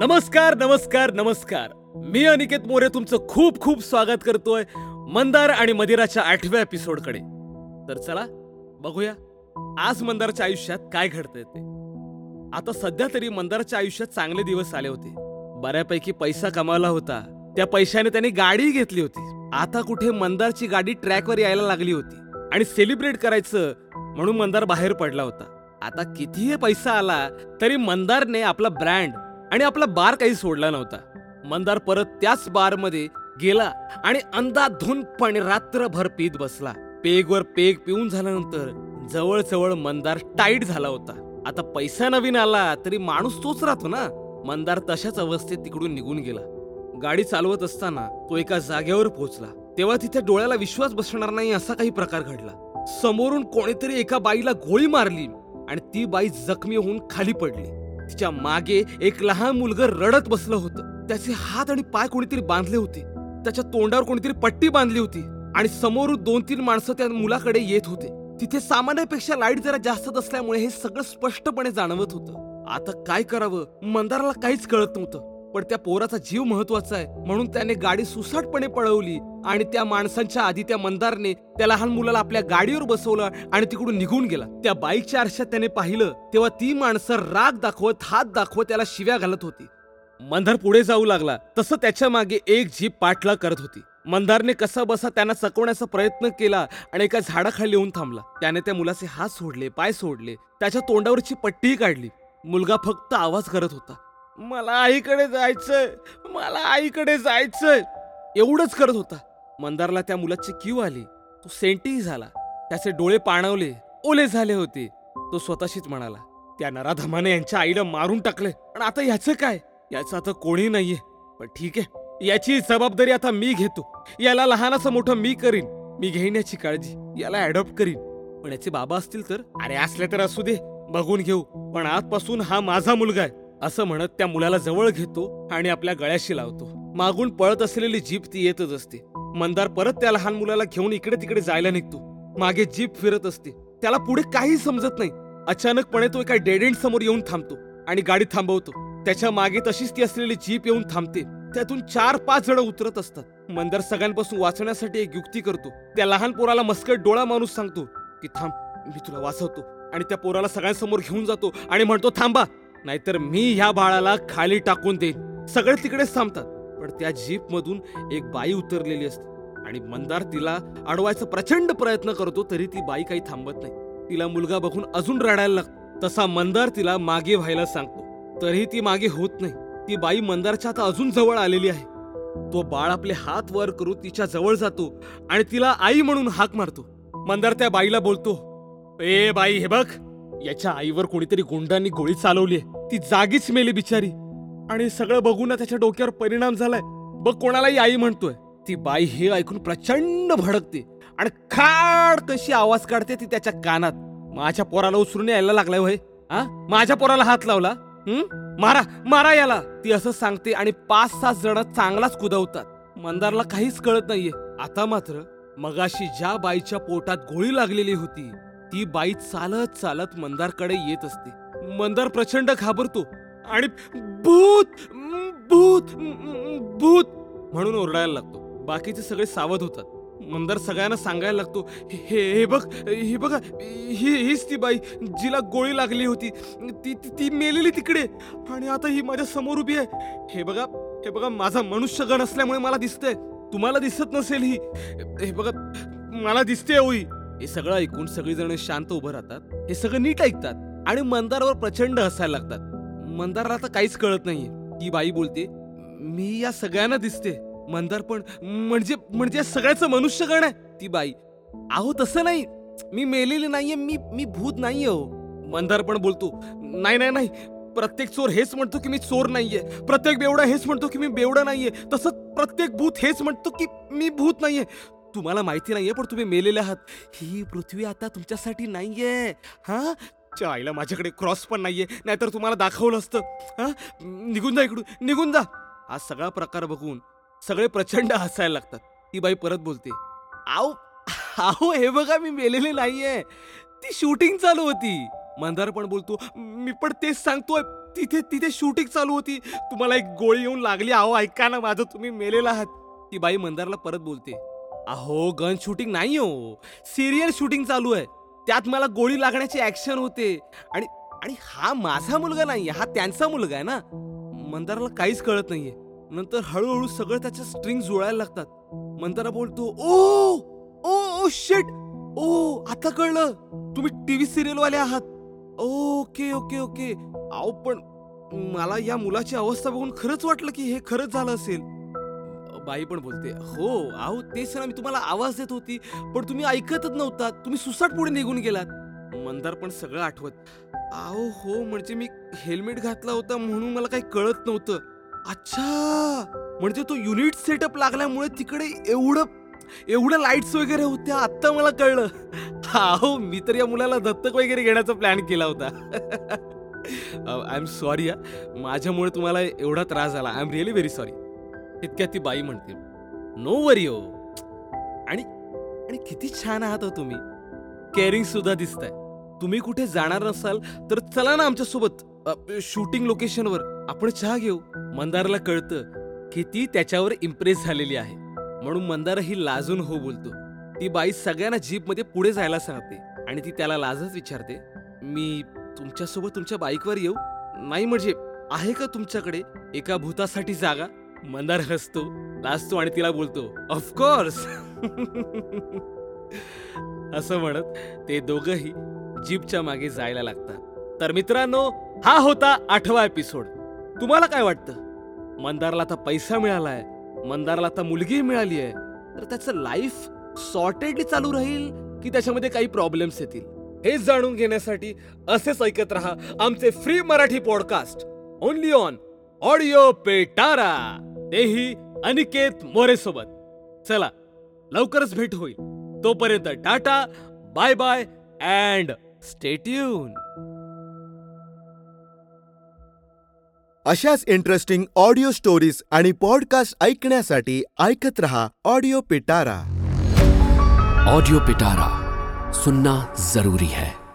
नमस्कार नमस्कार नमस्कार. मी अनिकेत मोरे तुमचं खूप खूप स्वागत करतोय मंदार आणि मदिराच्या आठव्या एपिसोडकडे तर चला बघूया आज मंदारच्या आयुष्यात काय घडतंय ते. आता सध्या तरी मंदारच्या आयुष्यात चांगले दिवस आले होते. बऱ्यापैकी पैसा कमावला होता. त्या पैशाने त्याने गाडी घेतली होती. आता कुठे मंदारची गाडी ट्रॅकवर यायला लागली होती. आणि सेलिब्रेट करायचं म्हणून मंदार बाहेर पडला होता. आता कितीही पैसा आला तरी मंदारने आपला ब्रँड आणि आपला बार काही सोडला नव्हता. मंदार परत त्याच बारमध्ये गेला आणि अंधाधुनपणे रात्रभर पीत बसला. पेगवर पेग पिऊन झाल्यानंतर जवळजवळ मंदार टाईट झाला होता. आता पैसा नवीन आला तरी माणूस तोच राहतो ना? मंदार तशाच अवस्थेत तिकडून निघून गेला. गाडी चालवत असताना तो एका जागेवर पोहोचला. तेव्हा तिथे डोळ्याला विश्वास बसणार नाही असा काही प्रकार घडला. समोरून कोणीतरी एका बाईला गोळी मारली आणि ती बाई जखमी होऊन खाली पडली. तिच्यामागे एक लहान मुलगा रडत बसलं होतं. त्याचे हात आणि पाय कोणीतरी बांधले होते. त्याच्या तोंडावर कोणीतरी पट्टी बांधली होती आणि समोरून दोन तीन माणसं त्या मुलाकडे येत होते. तिथे सामान्यापेक्षा लाइट जरा जास्त असल्यामुळे हे सगळं स्पष्टपणे जाणवत होतं. आता काय करावं? मंदाराला काहीच कळत नव्हतं. पण त्या पोराचा जीव महत्त्वाचा आहे म्हणून त्याने गाडी सुसाटपणे पळवली आणि त्या माणसांच्या आधी त्या मंदारने त्या लहान मुलाला आपल्या गाडीवर बसवलं आणि तिकडून निघून गेला. त्या बाईकच्या आरशात त्याने पाहिलं तेव्हा ती माणसं राग दाखवत हात दाखवत त्याला शिव्या घालत होती. मंदार पुढे जाऊ लागला. तसं त्याच्यामागे एक जीप पाठला करत होती. मंदारने कसा बसा त्यांना चकवण्याचा प्रयत्न केला आणि एका झाडाखाली येऊन थांबला. त्याने त्या मुलाचे हात सोडले पाय सोडले त्याच्या तोंडावरची पट्टीही काढली. मुलगा फक्त आवाज करत होता मला आईकडे जायचंय मला आईकडे जायचंय. एवढंच करत होता. मंदारला त्या मुलाची क्यू आली. तो सेंटीही झाला. त्याचे डोळे पाणवले. ओले झाले होते. तो स्वतःशीच म्हणाला त्या नराधमाने यांच्या आईला मारून टाकले. आणि आता ह्याचं काय? याचं आता कोणी नाहीये. पण ठीक आहे. याची जबाबदारी आता मी घेतो. याला लहानाचं मोठं मी करीन. मी घेईन याची काळजी. याला अडॉप्ट करीन. पण याचे बाबा असतील तर? अरे असले तर असू दे. बघून घेऊ. पण आजपासून हा माझा मुलगा आहे. असं म्हणत त्या मुलाला जवळ घेतो आणि आपल्या गळ्याशी लावतो. मागून पळत असलेली जीप ती येतच असते. मंदार परत त्या लहान मुलाला घेऊन इकडे तिकडे जायला निघतो. मागे जीप फिरत असते. त्याला पुढे काही समजत नाही. अचानकपणे तो एका डेड एंड समोर येऊन थांबतो आणि गाडी थांबवतो. त्याच्यामागे तशीच ती असलेली जीप येऊन थांबते. त्यातून चार पाच जण उतरत असतात. मंदार सगळ्यांपासून वाचण्यासाठी एक युक्ती करतो. त्या लहान पोराला मस्कट डोळा माणूस सांगतो की थांब मी तुला वाचवतो. आणि त्या पोराला सगळ्यांसमोर घेऊन जातो आणि म्हणतो थांबा नाहीतर मी ह्या बाळाला खाली टाकून देईन. सगळे तिकडेच थांबतात. पण त्या जीपमधून एक बाई उतरलेली असते आणि मंदार तिला अडवायचा प्रचंड प्रयत्न करतो तरी ती बाई काही थांबत नाही. तिला मुलगा बघून अजून रडायला लागतो. तसा मंदार तिला मागे व्हायला सांगतो. तरीही ती मागे होत नाही. ती बाई मंदारच्या आता अजून जवळ आलेली आहे. तो बाळ आपले हात वर करून तिच्या जवळ जातो आणि तिला आई म्हणून हाक मारतो. मंदार त्या बाईला बोलतो ए बाई हे बघ. याच्या आईवर कोणीतरी गुंडांनी गोळी चालवली ती जागीच मेली बिचारी. आणि सगळं बघून ना त्याच्या डोक्यावर परिणाम झालाय. बघ कोणालाही आई म्हणतोय. ती बाई हे ऐकून प्रचंड भडकते. आणि खाड कशी आवाज काढते ती त्याच्या कानात. माझ्या पोराला उचलून यायला लागलाय होय हा? माझ्या पोराला हात लावला? हम्म मारा मारा याला. ती असं सांगते आणि पाच सात जण चांगलाच कुदवतात. मंदारला काहीच कळत नाहीये. आता मात्र मगाशी ज्या बाईच्या पोटात गोळी लागलेली होती ती बाई चालत चालत मंदारकडे येत असते. मंदार प्रचंड घाबरतो. आणि भूत भूत भूत. म्हणून ओरडायला लागतो. बाकीचे सगळे सावध होतात. मंदार सगळ्यांना सांगायला लागतो हे हे- बघ हे बघा ही हीच ती बाई जिला गोळी लागली होती. ती ती- ती मेलेली तिकडे. आणि आता ही माझ्यासमोर उभी आहे. हे बघा हे बघा माझा मनुष्यगण असल्यामुळे मला दिसतंय. तुम्हाला दिसत नसेल ही. हे बघा मला दिसते होई हे सगळं ऐकून सगळीजण शांत उभं राहतात. हे सगळं नीट ऐकतात आणि मंदारावर प्रचंड हसायला लागतात. मंदारला तर काहीच कळत नाहीये. ती बाई बोलते मी या सगळ्यांना दिसते. मंदार पण म्हणजे म्हणजे सगळ्याचं मनुष्यगण आहे. ती बाई अहो तसं नाही. मी मेलेली नाहीये मी मी भूत नाहीये हो. मंदार पण बोलतो नाही नाही नाही. प्रत्येक चोर हेच म्हणतो की मी चोर नाहीये. प्रत्येक बेवडा हेच म्हणतो की मी बेवडा नाहीये. तसंच प्रत्येक भूत हेच म्हणतो की मी भूत नाहीये. तुम्हाला माहिती नाहीये पण तुम्ही मेलेले आहात. ही पृथ्वी आता तुमच्यासाठी नाहीये. हा? च्या आईला माझ्याकडे क्रॉस पण नाहीये. नाहीतर तुम्हाला दाखवलं असतं. हा? निघून जा इकडून. निघून जा. हा सगळा प्रकार बघून सगळे प्रचंड हसायला लागतात. ती बाई परत बोलते आहो आहो हे बघा मी मेलेले नाहीये. ती शूटिंग चालू होती. मंदार पण बोलतो मी पण तेच सांगतोय. तिथे तिथे शूटिंग चालू होती. तुम्हाला एक गोळी येऊन लागली. अहो ऐका ना माझं तुम्ही मेलेला आहात. ती बाई मंदारला परत बोलते अहो गन शूटिंग नाही हो. सिरियल शूटिंग चालू आहे. त्यात मला गोळी लागण्याची ऍक्शन होते. आणि आणि हा माझा मुलगा नाही हा त्यांचा मुलगा आहे ना? मंदाराला काहीच कळत नाहीये. नंतर हळूहळू सगळं त्याच्या स्ट्रिंग जुळायला लागतात. मंदारा बोलतो ओ ओ ओ ओ आता कळलं. तुम्ही टीव्ही सिरियल वाले आहात. ओके ओके ओके अहो पण मला या मुलाची अवस्था बघून खरंच वाटलं की हे खरंच झालं असेल. बाई पण बोलते हो आहो तेच ना मी तुम्हाला आवाज देत होती पण तुम्ही ऐकतच नव्हता तुम्ही सुसाट पुढे निघून गेलात. मंदार पण सगळं आठवत अहो हो म्हणजे मी हेल्मेट घातला होता म्हणून मला काही कळत नव्हतं. अच्छा म्हणजे तो युनिट सेटअप लागल्यामुळे तिकडे एवढं एवढं लाईट्स वगैरे होत्या आत्ता मला कळलं. अहो मी तर या मुलाला दत्तक वगैरे घेण्याचा प्लॅन केला होता. आय एम सॉरी माझ्यामुळे तुम्हाला एवढा त्रास झाला. I am really very sorry इतक्यात ती बाई म्हणते नो वरी हो आणि आणि किती छान आहात हो तुम्ही. केअरिंग सुद्धा दिसताय. तुम्ही कुठे जाणार नसाल तर चला ना आमच्यासोबत शूटिंग लोकेशनवर आपण चहा घेऊ. मंदारला कळतं की ती त्याच्यावर इम्प्रेस झालेली आहे. म्हणून मंदारही लाजून हो बोलतो. ती बाई सगळ्यांना जीपमध्ये पुढे जायला सांगते आणि ती त्याला लाजच विचारते मी तुमच्यासोबत तुमच्या बाईकवर येऊ? नाही म्हणजे आहे का तुमच्याकडे? एका भूतासाठी जागा? मंदार हसतो लाजतो आणि तिला बोलतो ऑफकोर्स असं म्हणत ते दोघही जीपच्या मागे जायला लागतात. तर मित्रांनो हा होता आठवा एपिसोड तुम्हाला काय वाटतं? मंदारला आता पैसा मिळालाय मंदारला आता मुलगी मिळाली आहे तर त्याचं लाईफ सॉर्टेडली चालू राहील की त्याच्यामध्ये काही प्रॉब्लेम्स येतील? हे जाणून घेण्यासाठी असेच ऐकत राहा आमचे free Marathi podcast only on audio Petara. तेही अनिकेत मोरे सोबत चला लवकरच भेट होईल. तोपर्यंत tata bye bye and stay tuned अशाच इंटरेस्टिंग ऑडिओ स्टोरीज आणि पॉडकास्ट ऐकण्यासाठी ऐकत रहा ऑडिओ पिटारा. ऑडियो पिटारा सुनना जरूरी है.